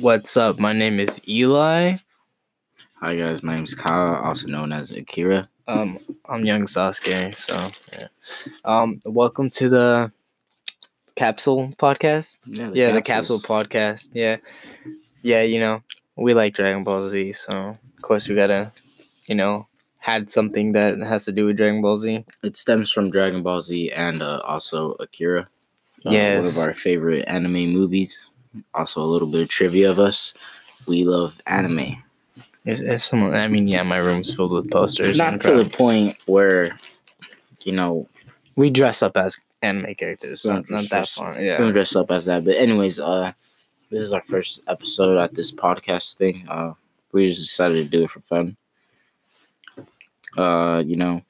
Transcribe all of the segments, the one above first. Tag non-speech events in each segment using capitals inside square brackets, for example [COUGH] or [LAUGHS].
What's up? My name is Eli. Hi guys, my name's Kyle, also known as Akira. Um, I'm young Sasuke. So, yeah. Um, welcome to the Capsule Podcast. Yeah, yeah, the Capsule Podcast. Yeah, yeah. You know, we like Dragon Ball Z, so of course we gotta, you know, had something that has to do with Dragon Ball Z. It stems from Dragon Ball Z and uh, also Akira. Uh, Yes. one of our favorite anime movies. Also, a little bit of trivia of us. We love anime. It's, it's some. I mean, yeah, my room's filled with posters. Not to the point where, you know, we dress up as anime characters. Not, not that far. we Yeah. don't dress up as that. But anyways, uh, this is our first episode at this podcast thing. Uh, we just decided to do it for fun. Uh, you know,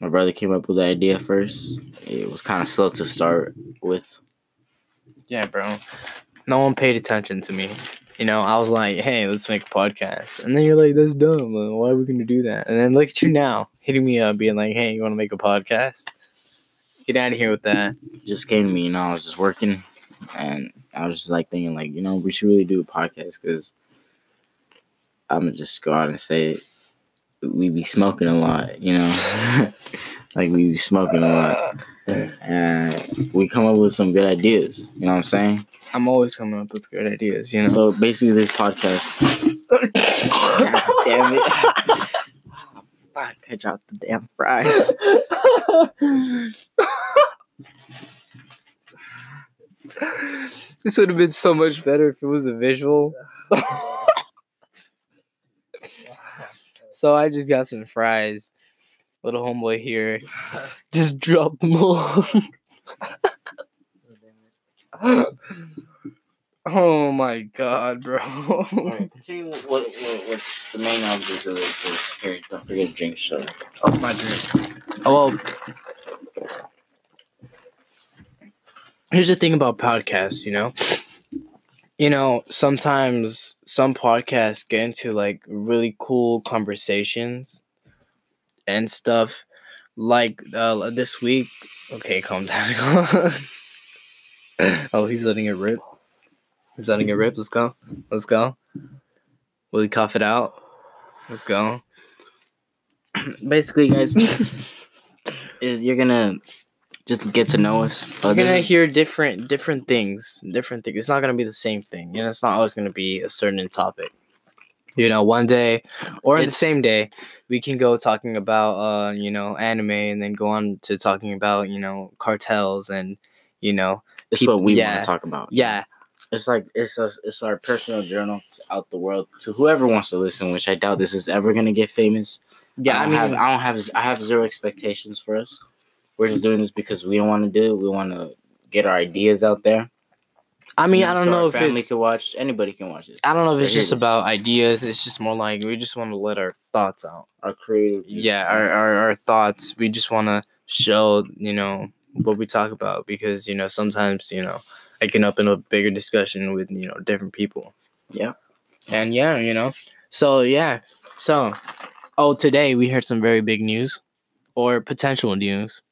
my brother came up with the idea first. It was kind of slow to start with. Yeah, bro. No one paid attention to me. You know, I was like, hey, let's make a podcast. And then you're like, that's dumb. Why are we going to do that? And then look at you now, hitting me up, being like, hey, you want to make a podcast? Get out of here with that. just came to me, you know, I was just working and I was just like thinking, like, you know, we should really do a podcast because I'm gonna just go out and say it. We be smoking a lot, you know, [LAUGHS] like we be smoking a lot, [LAUGHS] and we come up with some good ideas. You know what I'm saying? I'm always coming up with good ideas, you know? So basically, this podcast. God damn it! Fuck! [LAUGHS] I dropped the damn fries. [LAUGHS] this would have been so much better if it was a visual. so I just got some fries. Little homeboy here [LAUGHS] just dropped them all. [LAUGHS] oh my god, bro. Alright, continue what, what, what the main object of this is. Here, don't forget to drink soda. oh my drink. Oh well. Here's the thing about podcasts, you know. You know, sometimes some podcasts get into like really cool conversations and stuff. Like uh, this week, okay, calm down. [LAUGHS] oh, he's letting it rip. He's letting it rip. Let's go. Let's go. Will he cough it out? Let's go. [CLEARS THROAT] Basically, guys, [LAUGHS] is you're gonna just get to know us. Uh, You're gonna hear different different things, different things. It's not gonna be the same thing. You know, it's not always gonna be a certain topic. You know, one day or the same day, we can go talking about uh, you know, anime and then go on to talking about, you know, cartels and you know it's peop- what we yeah. want to talk about. yeah, it's like it's a, it's our personal journal out the world to whoever wants to listen. Which I doubt this is ever gonna get famous. yeah, I, I don't mean have I don't have I have zero expectations for us. We're just doing this because we don't want to do it. We want to get our ideas out there. I mean You I don't so know our if family it's can watch. Anybody can watch this. I don't know if it's just it is. about ideas, it's just more like we just want to let our thoughts out. Our creative. yeah our, our, our thoughts we just want to show you know what we talk about because you know sometimes you know i can open a bigger discussion with you know different people Yeah. and yeah you know so yeah so oh today we heard some very big news or potential news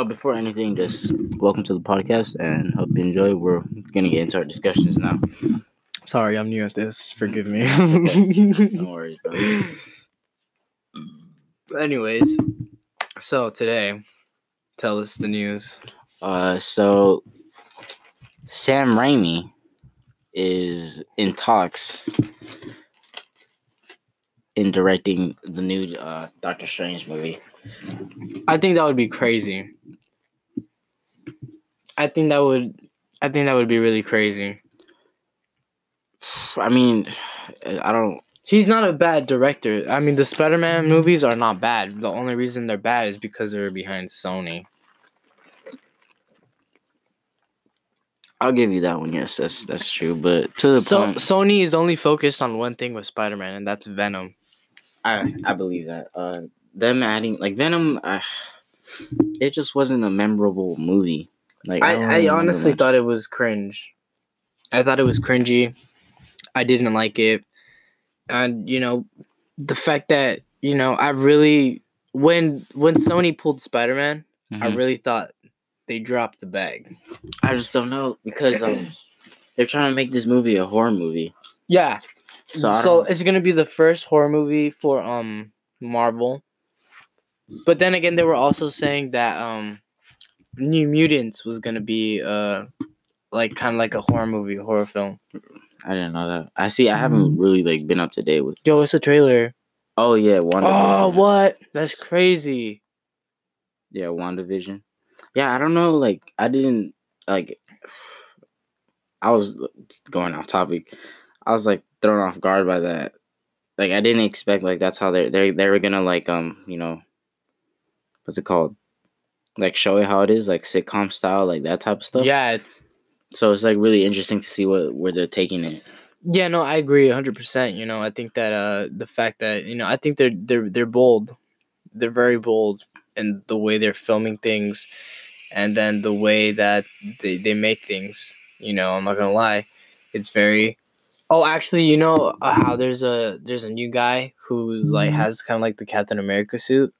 Oh, before anything, just welcome to the podcast and hope you enjoy. We're gonna get into our discussions now. sorry i'm new at this forgive me [LAUGHS] No worries, bro. anyways so today tell us the news Uh, so Sam Raimi is in talks in directing the new uh, Doctor Strange movie. I think that would be crazy. I think that would I think that would be really crazy. [SIGHS] I mean, [SIGHS] I don't. He's not a bad director. I mean, the Spider-Man movies are not bad. The only reason they're bad is because they're behind Sony. I'll give you that one. Yes, that's that's true. But to the So point, Sony is only focused on one thing with Spider-Man, and that's Venom. I I believe that. Uh, them adding like Venom, uh, it just wasn't a memorable movie. Like I, don't I honestly thought it was cringe. I thought it was cringy. I didn't like it. And you know, the fact that, you know, I really when when Sony pulled Spider-Man, I Mhm. really thought they dropped the bag. I just don't know because um, they're trying to make this movie a horror movie. Yeah. So So, it's gonna be the first horror movie for um Marvel. But then again, they were also saying that um New Mutants was gonna be uh like kind of like a horror movie, horror film. I didn't know that. I see. I haven't really like been up to date with. Yo, it's a trailer. Oh yeah, one. Oh, what? That's crazy. Yeah, WandaVision. Yeah, I don't know. Like, I didn't like. [SIGHS] I was going off topic. I was like thrown off guard by that. Like, I didn't expect like that's how they they they were gonna like um you know. What's it called? Like show it how it is, like sitcom style, like that type of stuff. Yeah, it's So it's like really interesting to see what where they're taking it. yeah, no, I agree hundred percent. You know, I think that uh the fact that you know, I think they're they're they're bold, they're very bold in the way they're filming things, and then the way that they they make things. You know, I'm not gonna lie, it's very. Oh, actually, you know uh, how there's a there's a new guy who's like has kind of like the Captain America suit.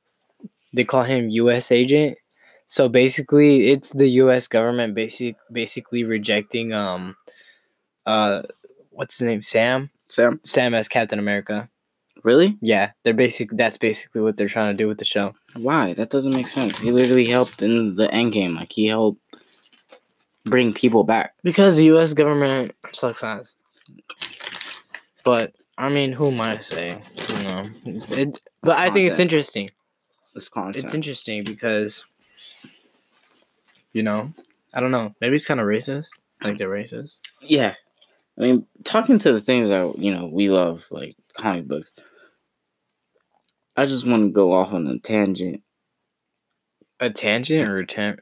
They call him U.S. agent. So basically, it's the U.S. government basic basically rejecting um, uh, what's his name? Sam. Sam, Sam as Captain America. really? Yeah, they're basic. That's basically what they're trying to do with the show. Why? That doesn't make sense. He literally helped in the Endgame. Like he helped bring people back. Because the U.S. government sucks ass. But I mean, who am I to say? You know, it. But I think it's interesting. This concept. It's interesting because, you know, I don't know. Maybe it's kind of racist. I think they're racist. Yeah. I mean, talking to the things that, you know, we love, like comic books, I just want to go off on a tangent. A tangent or a tan-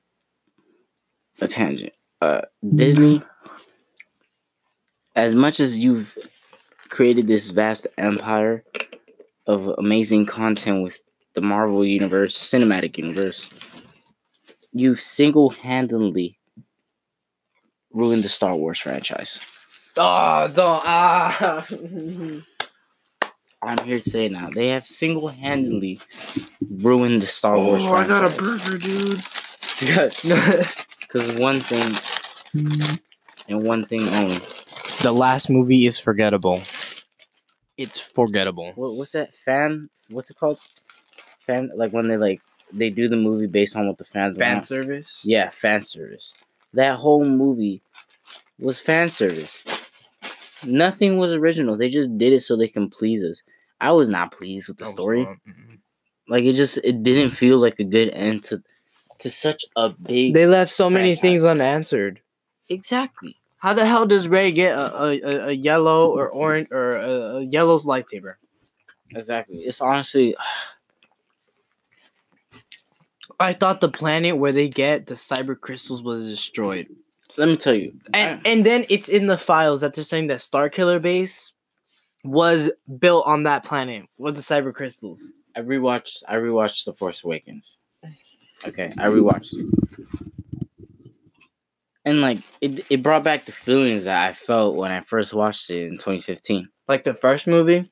A tangent. Uh, Disney, as much as you've created this vast empire of amazing content with the Marvel Universe, cinematic universe, you single handedly ruined the Star Wars franchise. Oh, don't ah. [LAUGHS] I'm here to say now. They have single handedly ruined the Star Wars oh, I got a burger, dude. [LAUGHS] Because one thing and one thing only. the last movie is forgettable. It's forgettable. What, what's that fan? What's it called? Fan like when they like they do the movie based on what the fans want. Fan want. service. Yeah, fan service. That whole movie was fan service. Nothing was original. They just did it so they can please us. I was not pleased with the story. Mm-hmm. Like it just it didn't feel like a good end to to such a big They left so many things unanswered. exactly. How the hell does Rey get a, a, a, a yellow or orange or a, a yellow's lightsaber? Exactly. It's honestly [SIGHS] I thought the planet where they get the kyber crystals was destroyed. let me tell you. And and then it's in the files that they're saying that Starkiller base was built on that planet with the kyber crystals. I, I rewatched I rewatched The Force Awakens. Okay, I rewatched it. And like it it brought back the feelings that I felt when I first watched it in 2015. Like the first movie?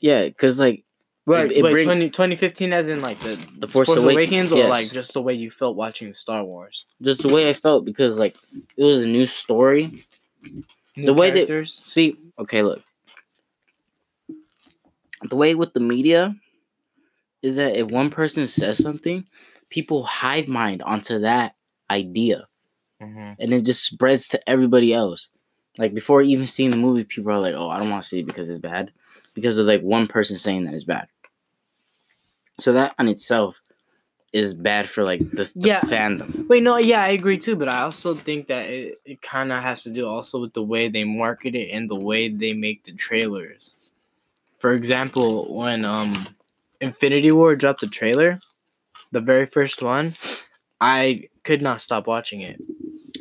Yeah, cuz like Wait, it wait bring- 20, 2015 as in like the, The Force Force Awakens, Awakens or like just the way you felt watching Star Wars? just the way I felt because like it was a new story. New way that- characters? See, okay, look. The way with the media is that if one person says something, people hive mind onto that idea Mhm. and it just spreads to everybody else. Like before even seeing the movie, people are like, "Oh, I don't want to see it because it's bad," because of like one person saying that it's bad. So that on itself is bad for like the, the Yeah. fandom. Wait, no, yeah, I agree too, but I also think that it, it kind of has to do also with the way they market it and the way they make the trailers. For example, when um Infinity War dropped the trailer, the very first one, I could not stop watching it.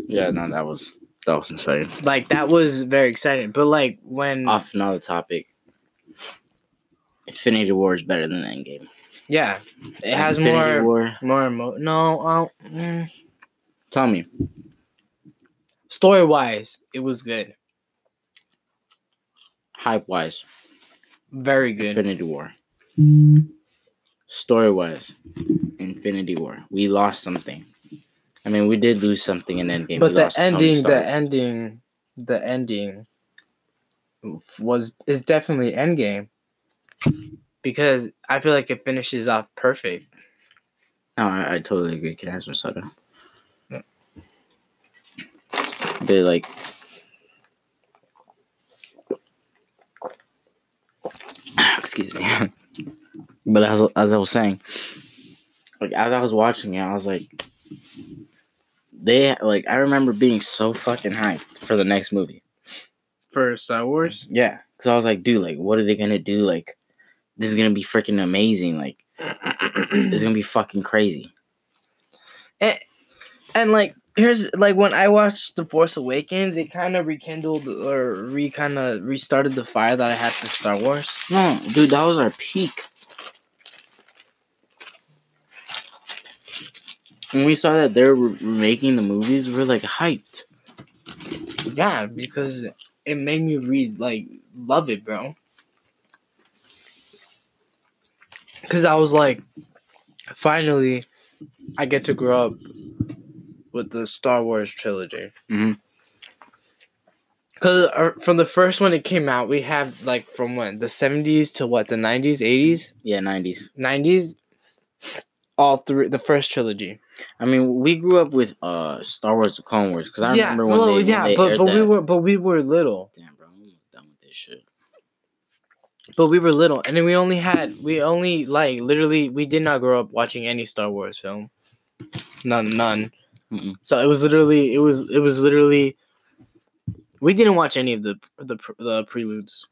Yeah, no, that was that was insane. Like that was very exciting, but like when Off another topic. Infinity War is better than Endgame. Yeah, it has Infinity more War. more emo- no, uh, mm, Tell me, story wise, it was good, hype wise, very good. Infinity War. Story wise, Infinity War. We lost something. I mean, we did lose something in Endgame. But we the ending, the ending the ending was is definitely Endgame because I feel like it finishes off perfect. No, I, I totally agree. Can I have some soda? Yeah. But like, [SIGHS] excuse me. [LAUGHS] but as as I was saying, like as I was watching it, I was like, they like I remember being so fucking hyped for the next movie. For Star Wars, Yeah, because I was like, dude, like, what are they gonna do? Like, this is gonna be freaking amazing. Like, [CLEARS THROAT] this is gonna be fucking crazy. and and like here's like when I watched The Force Awakens, it kind of rekindled or re kind of restarted the fire that I had for Star Wars. No, dude, that was our peak. When we saw that they were making the movies, we're like hyped. Yeah, because it made me read like love it, bro. Cause I was like, finally, I get to grow up with the Star Wars trilogy. Mhm. Cause uh, from the first one it came out, we have like from when the seventies to what the nineties, eighties, Yeah, nineties. nineties, all through the first trilogy. I mean, we grew up with uh Star Wars: The Clone Wars because I yeah, remember when well, they when yeah, they but but we were but we were little. Damn, bro, I'm almost done with this shit. But we were little, and then we only had we only like literally we did not grow up watching any Star Wars film, none, none. Mm-mm. So it was literally it was it was literally we didn't watch any of the the the preludes.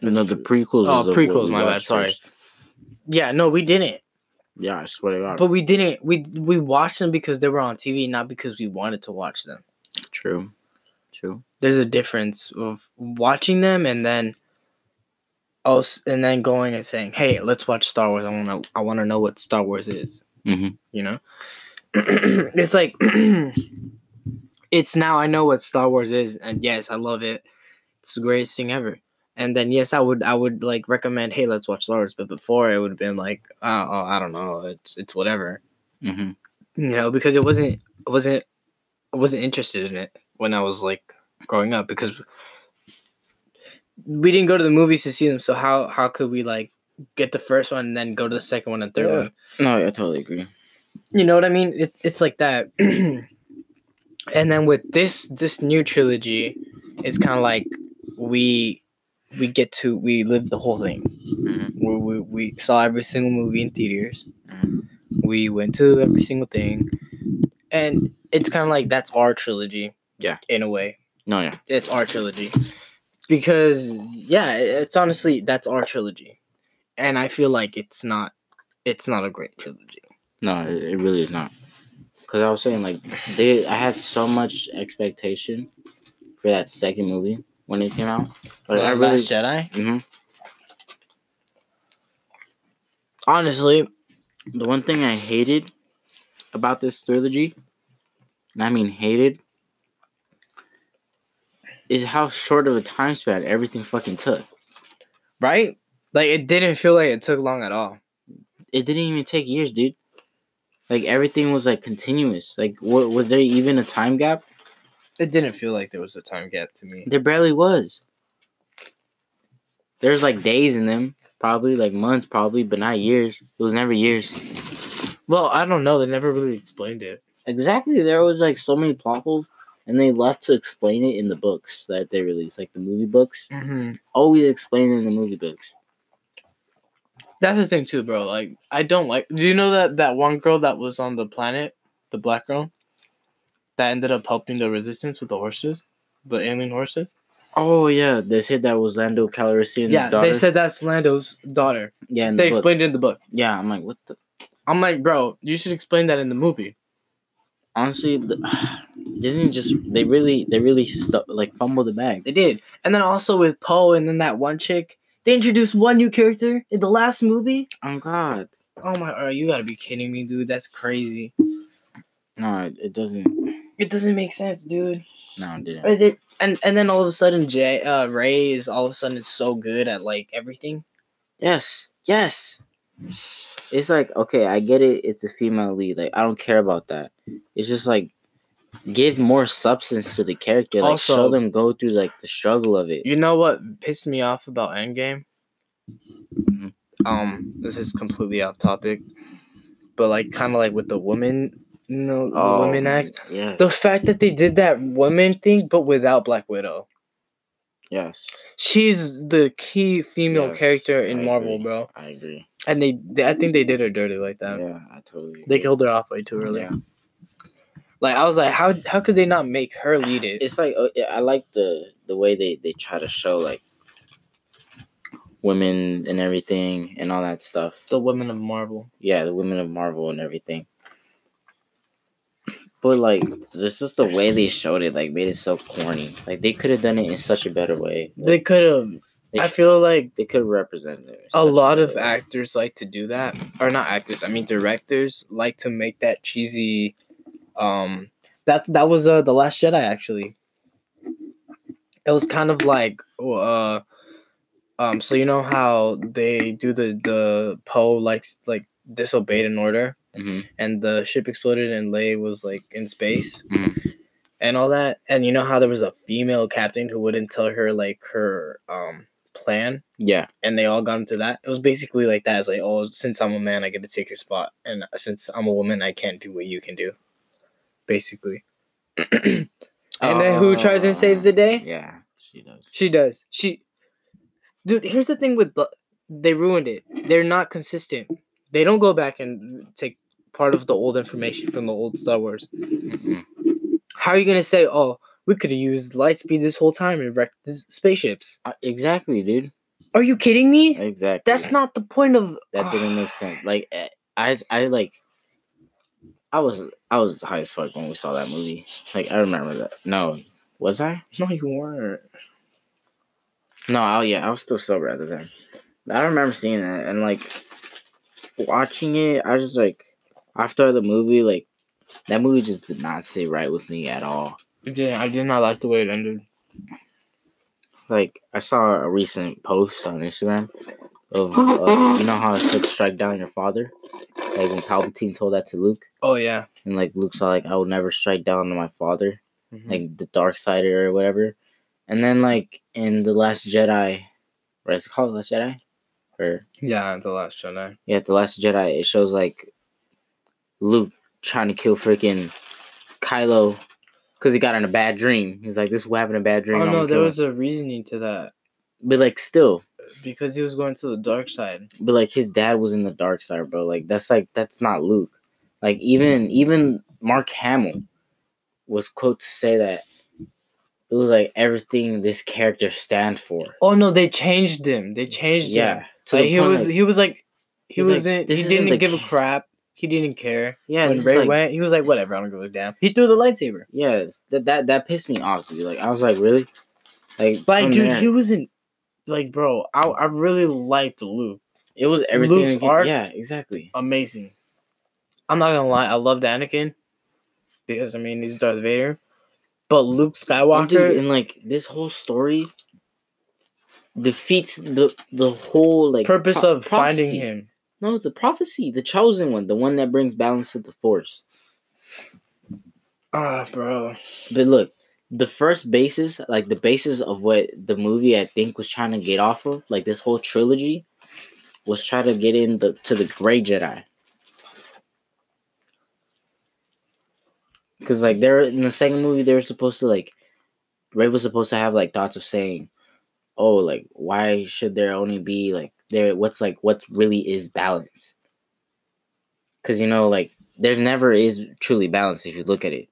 No, the prequels. Oh, the- prequels, my bad, sorry. first. Yeah, no, we didn't. Yeah, I swear to God. But we didn't. We we watched them because they were on TV, not because we wanted to watch them. True. True. There's a difference of watching them and then. Oh, and then going and saying, "Hey, let's watch Star Wars. I want to. I want to know what Star Wars is." Mhm. You know, [CLEARS THROAT] it's like [CLEARS THROAT] it's now I know what Star Wars is, and yes, I love it. It's the greatest thing ever. And then yes, I would I would like recommend, hey, let's watch Star Wars. But before it would have been like, oh, oh, I don't know, it's it's whatever, Mm-hmm. you know, because it wasn't it wasn't I wasn't interested in it when I was like growing up because we didn't go to the movies to see them. So how how could we like get the first one and then go to the second one and third Yeah. one? No, I totally agree. You know what I mean? It's it's like that. [CLEARS THROAT] and then with this this new trilogy, it's kind of like we we get to we live the whole thing. Mhm. We, we we saw every single movie in theaters. Mhm. We went to every single thing, and it's kind of like that's our trilogy. Yeah. in a way, No, yeah. it's our trilogy because yeah, it's honestly that's our trilogy, and I feel like it's not it's not a great trilogy. No, it, it really is not. Because I was saying, like, they, I had so much expectation for that second movie when it came out. But I really, Last Jedi. Mhm. Honestly, the one thing I hated about this trilogy, and I mean hated, is how short of a time span everything fucking took. right? Like it didn't feel like it took long at all. It didn't even take years, dude. Like everything was like continuous. Like, what was there even a time gap? It didn't feel like there was a time gap to me. There barely was. There's like days in them, probably like months, probably, but not years. It was never years. Well, I don't know. They never really explained it. Exactly. There was like so many plot holes, and they left to explain it in the books that they released, like the movie books. Mm-hmm. Always explain it in the movie books. That's the thing too, bro. Like, I don't like. Do you know that that one girl that was on the planet, the black girl, that ended up helping the resistance with the horses, the alien horses? Oh yeah, they said that was Lando Calrissian's yeah, daughter. they said that's Lando's daughter. yeah, in They the explained it in the book. Yeah, I'm like, what the? I'm like, bro, you should explain that in the movie. Honestly, the, [SIGHS] Disney just they really they really stu- like fumbled the bag. They did, and then also with Poe, and then that one chick. They introduced one new character in the last movie. Oh God, Oh my! Oh, you gotta be kidding me, dude. That's crazy. no, it, it doesn't. It doesn't make sense, dude. No, it didn't. And then, and, and then all of a sudden, Jay, uh, Rey is all of a sudden so good at like everything. Yes, yes. It's like okay, I get it. It's a female lead. Like I don't care about that. It's just like give more substance to the character. Like Also- show them go through like the struggle of it. You know what pissed me off about Endgame? Mhm. Um, this is completely off topic, but like kind of like with the woman, you know, the women act. Yeah. The fact that they did that woman thing, but without Black Widow. yes. She's the key female Yes, character in I Marvel, agree. bro. I agree. And they, they, I think they did her dirty like that. yeah, I totally. They agree. killed her off way too early. Yeah. Like I was like, how how could they not make her lead it? It's like oh, yeah, I like the the way they they try to show like women and everything and all that stuff. the women of Marvel. yeah, the women of Marvel and everything. But like, this is the way they showed it, like, made it so corny. Like, they could have done it in such a better way. They could have. They, I feel like they could represent it. a lot better of way. actors like to do that, or not actors. I mean, directors like to make that cheesy. Um, that that was uh the Last Jedi actually. It was kind of like uh, um. So you know how they do the the Poe likes like disobeyed an order. Mhm. and the ship exploded and Leia was like in space Mhm. and all that. And you know how there was a female captain who wouldn't tell her like her um plan Yeah, and they all got into that. It was basically like that. It's like, oh, since I'm a man, I get to take your spot, and since I'm a woman, I can't do what you can do. Basically. [CLEARS THROAT] and then who tries and saves the day? Yeah, she does. She does. She, dude. Here's the thing with they ruined it. They're not consistent. They don't go back and take part of the old information from the old Star Wars. Mhm. How are you gonna say, oh, we could have used light speed this whole time and wrecked the spaceships? Uh, Exactly, dude. Are you kidding me? Exactly. That's not the point of. That didn't make sense. [SIGHS] Like, eh, I, I like. I was I was high as fuck when we saw that movie. Like I remember that. No, was I? No, you weren't. No, oh yeah, I was still sober at the time. But I remember seeing that and like watching it. I was just like, after the movie, like that movie just did not sit right with me at all. Yeah, I did not like the way it ended. Like I saw a recent post on Instagram of uh, you know how it said strike down your father, like when Palpatine told that to Luke, Oh yeah. and like Luke's saw like I will never strike down my father, Mhm. like the dark side or whatever. And then like in the Last Jedi, what is it called? Last Jedi, or yeah, the Last Jedi. Yeah, The Last Jedi, it shows like Luke trying to kill freaking Kylo because he got in a bad dream. He's like, this will happen in a bad dream. Oh I'm no, there was him." a reasoning to that But like, still, because he was going to the dark side. but like his dad was in the dark side, bro. Like that's like that's not Luke. Like even even Mark Hamill was quote to say that it was like everything this character stands for. Oh no, they changed him. They changed Yeah, him. to Like, he was like- he was like he like, wasn't this he didn't give a crap. He didn't care. yeah, when Rey like, went, he was like, whatever, I don't give a damn. He threw the lightsaber. it's- that that that pissed me off, dude. Like I was like, really, like, but oh, dude, there- he wasn't like, bro. I I really liked Luke. It was everything. Luke's arc- Yeah, exactly. Amazing. I'm not gonna lie, I loved Anakin because I mean he's Darth Vader, but Luke Skywalker. dude, and like this whole story defeats the the whole like purpose pro- of finding him. No, the prophecy, the chosen one, the one that brings balance to the force. Ah, bro. But look, the first basis, like the basis of what the movie I think was trying to get off of, like this whole trilogy, was try to get in the to the Gray Jedi. Because like they're in the second movie, they were supposed to like, Rey was supposed to have like thoughts of saying, "Oh, like why should there only be like there? What's like what really is balance?" Because you know, like there's never is truly balance if you look at it.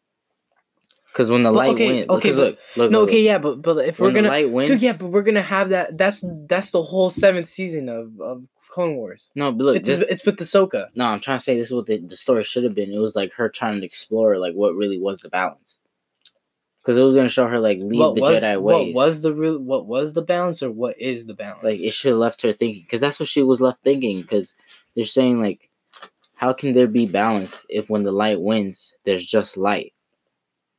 Because when the But light okay, wins, okay, but- look, look, No, look, okay, yeah, but but if we're gonna, light wins, dude, yeah, but we're gonna have that. That's that's the whole seventh season of of Clone Wars. no, but look, It's this, it's with Ahsoka. no, I'm trying to say this is what the, the story should have been. It was like her trying to explore like what really was the balance. Because it was gonna show her like leave What the was Jedi what was the real what was the balance or what is the balance? like it should have left her thinking because that's what she was left thinking because they're saying like how can there be balance if when the light wins there's just light?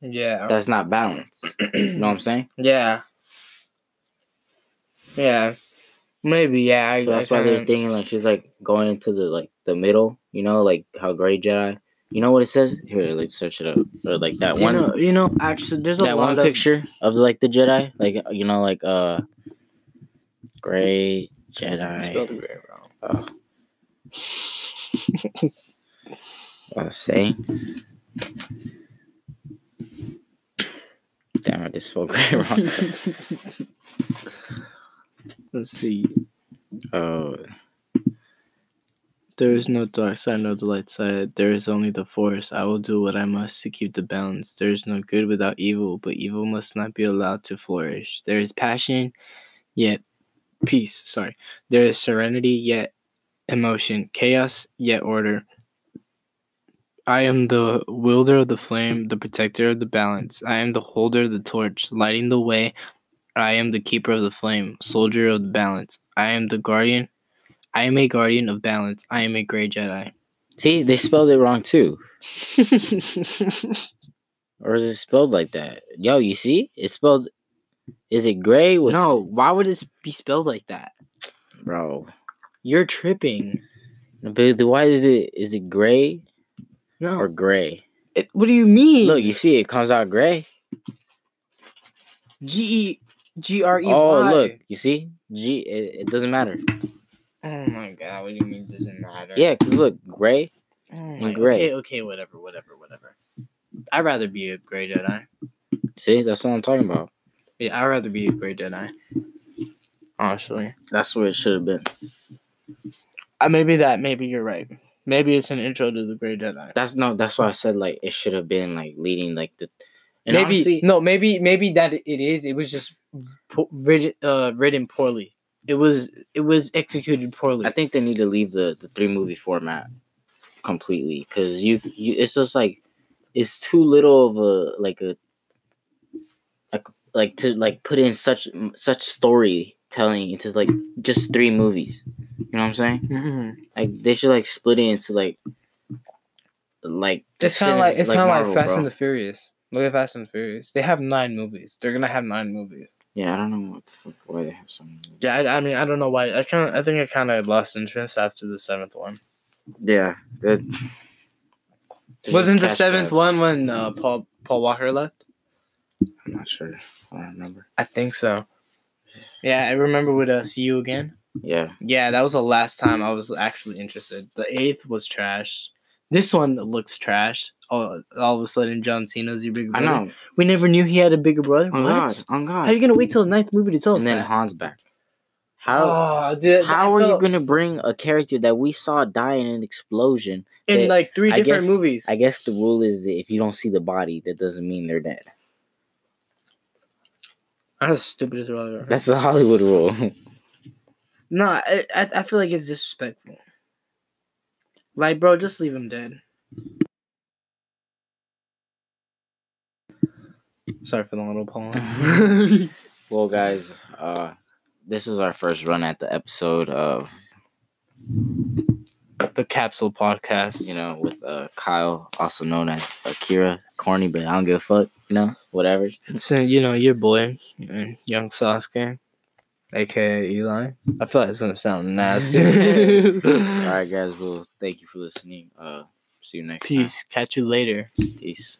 Yeah, that's not balance. You [CLEARS THROAT] know what i'm saying? Yeah, yeah, maybe yeah. I, so that's I why they're thinking like she's like going into the like the middle you know like how gray jedi You know what it says? Here, let's search it up. Or like that You one know, you know, actually, there's a that one of picture of like the Jedi, like you know, like uh, gray Spelled Jedi. it very wrong. Oh. I was saying. Damn, I just spelled [LAUGHS] gray wrong. [LAUGHS] Let's see. Oh, There is no dark side, no the light side. There is only the force. I will do what I must to keep the balance. There is no good without evil, but evil must not be allowed to flourish. There is passion, yet peace. Sorry. There is serenity, yet emotion. Chaos, yet order. I am the wielder of the flame, the protector of the balance. I am the holder of the torch, lighting the way. I am the keeper of the flame, soldier of the balance. I am the guardian. I am a guardian of balance. I am a gray Jedi. see, they spelled it wrong too. [LAUGHS] Or is it spelled like that? Yo, you see? It's spelled. Is it gray with no, why would it be spelled like that? bro? You're tripping. But why is it? Is it gray No. or gray? It- what do you mean? Look, you see, it comes out gray. G E G R E. Oh, look, you see? G. It, it doesn't matter. Oh my god, what do you mean it doesn't matter? Yeah, cause look, gray. Oh my, gray. Okay, okay, whatever, whatever, whatever. I'd rather be a gray Jedi. See, that's what I'm talking about. Yeah, I'd rather be a gray Jedi. Honestly. That's what it should have been. Uh, maybe that, maybe you're right. Maybe it's an intro to the gray Jedi. That's no. That's why I said like it should have been like leading like the. And maybe honestly, no, maybe maybe that it is. It was just po- written uh written poorly. It was it was executed poorly. I think they need to leave the the three movie format completely because you you it's just like it's too little of a like a like like to like put in such such storytelling into like just three movies. You know what I'm saying? Mhm. Like they should like split it into like like It's kind of like it's kind of Marvel, like Fast bro. and the Furious. Look at Fast and the Furious. They have nine movies. They're gonna have nine movies. Yeah. I don't know what the fuck why they have so many. Yeah, I, I mean I don't know why. I kind I think I kind of lost interest after the seventh one. Yeah, that [LAUGHS] Wasn't the seventh one when uh, Paul Paul Walker left? I'm not sure. I don't remember. I think so. Yeah, I remember with uh, See You Again. Yeah, Yeah, that was the last time I was actually interested. The eighth was trash. This one looks trash. Oh, all of a sudden John Cena's your big I brother. know. We never knew he had a bigger brother. On What? God, on God. How are you gonna wait till the ninth movie to tell us and then that? Han's back. How Oh, dude, how I are you gonna bring a character that we saw die in an explosion? in that- like three I different guess- movies? I guess the rule is that if you don't see the body, that doesn't mean they're dead. That's stupid as well. That's the Hollywood rule. no, I, I I feel like it's disrespectful. Like, bro, just leave him dead. Sorry for the little pause. [LAUGHS] well, guys, uh, this was our first run at the episode of the Capsule Podcast. you know with uh Kyle, also known as Akira. Corny, but I don't give a fuck. You know, whatever. It's uh, you know your boy, uh, young Sasuke, aka Eli. I feel like it's gonna sound [LAUGHS] nasty. [LAUGHS] All right, guys. Well, thank you for listening. Uh, see you next time. Peace. Catch you later. Peace.